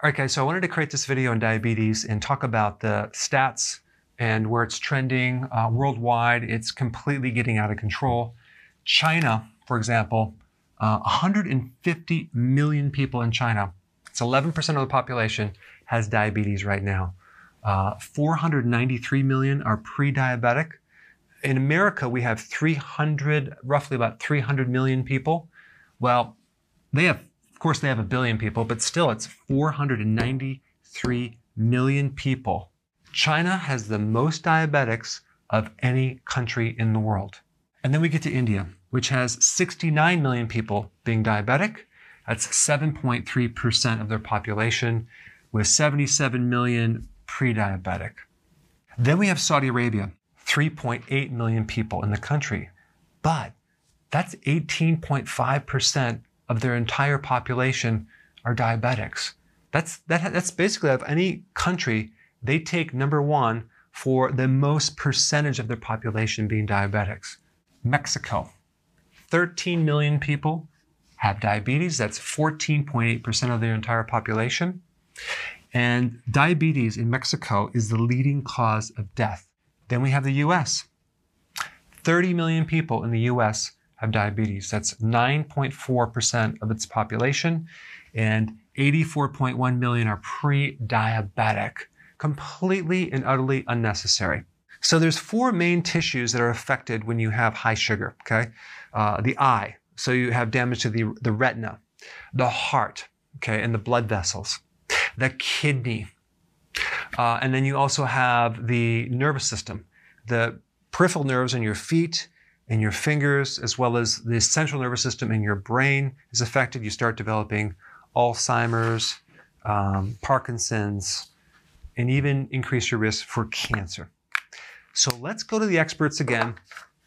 Guys, so I wanted to create this video on diabetes and talk about the stats and where it's trending uh, worldwide. It's completely getting out of control. China, for example, uh, 150 million people in China, it's 11% of the population, has diabetes right now. Uh, 493 million are pre diabetic. In America, we have 300, roughly about 300 million people. Well, they have of course, they have a billion people, but still, it's 493 million people. China has the most diabetics of any country in the world. And then we get to India, which has 69 million people being diabetic. That's 7.3% of their population, with 77 million pre diabetic. Then we have Saudi Arabia, 3.8 million people in the country. But that's 18.5% of their entire population are diabetics. That's, that, that's basically of any country, they take number one for the most percentage of their population being diabetics. Mexico, 13 million people have diabetes. That's 14.8% of their entire population. And diabetes in Mexico is the leading cause of death. Then we have the US. 30 million people in the US have diabetes. That's 9.4% of its population, and 84.1 million are pre-diabetic. Completely and utterly unnecessary. So there's four main tissues that are affected when you have high sugar. Okay, uh, the eye, so you have damage to the the retina, the heart, okay, and the blood vessels, the kidney, uh, and then you also have the nervous system, the peripheral nerves in your feet in your fingers, as well as the central nervous system in your brain is affected. You start developing Alzheimer's, um, Parkinson's, and even increase your risk for cancer. So let's go to the experts again,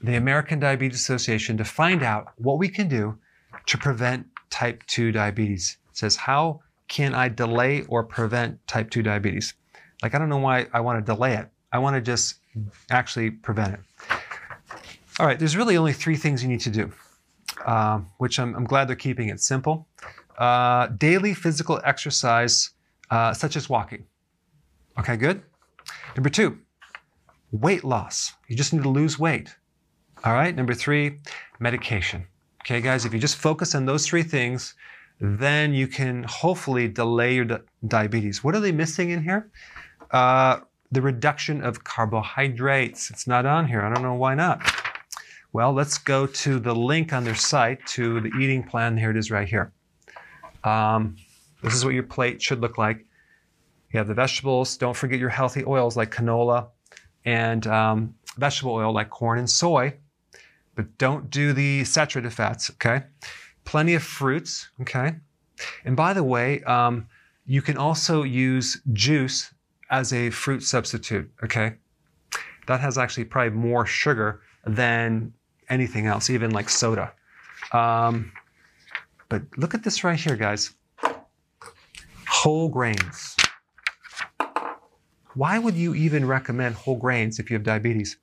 the American Diabetes Association, to find out what we can do to prevent type 2 diabetes. It says, How can I delay or prevent type 2 diabetes? Like, I don't know why I want to delay it. I want to just actually prevent it. All right, there's really only three things you need to do, uh, which I'm, I'm, glad they're keeping it simple. Uh, daily physical exercise, uh, such as walking. Okay, good. Number two, weight loss. You just need to lose weight. All right, number three, medication. Okay, guys, if you just focus on those three things, then you can hopefully delay your di- diabetes. What are they missing in here? Uh, the reduction of carbohydrates. It's not on here. I don't know why not. Well, let's go to the link on their site to the eating plan. Here it is right here. Um, this is what your plate should look like. You have the vegetables. Don't forget your healthy oils like canola and um, vegetable oil like corn and soy, but don't do the saturated fats, okay? Plenty of fruits, okay? And by the way, um, you can also use juice as a fruit substitute, okay? That has actually probably more sugar than anything else, even like soda. Um, but look at this right here, guys. Whole grains. Why would you even recommend whole grains if you have diabetes?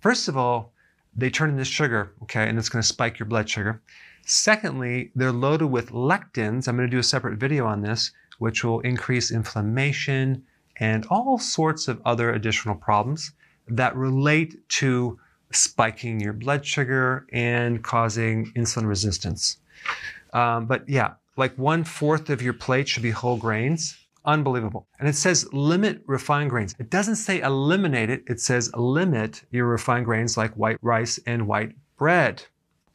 First of all, they turn into sugar, okay, and it's going to spike your blood sugar. Secondly, they're loaded with lectins. I'm going to do a separate video on this, which will increase inflammation and all sorts of other additional problems that relate to spiking your blood sugar and causing insulin resistance. Um, but yeah, like one fourth of your plate should be whole grains. Unbelievable. And it says limit refined grains. It doesn't say eliminate it, it says limit your refined grains like white rice and white bread.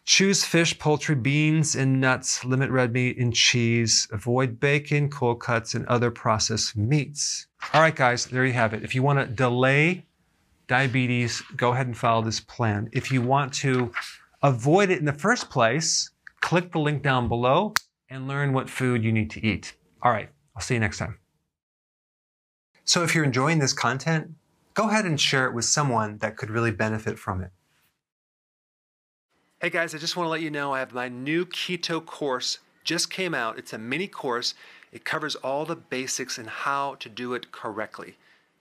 Choose fish, poultry, beans, and nuts. Limit red meat and cheese. Avoid bacon, cold cuts, and other processed meats. All right, guys, there you have it. If you want to delay diabetes, go ahead and follow this plan. If you want to avoid it in the first place, click the link down below and learn what food you need to eat. All right, I'll see you next time. So if you're enjoying this content, go ahead and share it with someone that could really benefit from it. Hey guys, I just want to let you know I have my new keto course just came out. It's a mini course. It covers all the basics and how to do it correctly.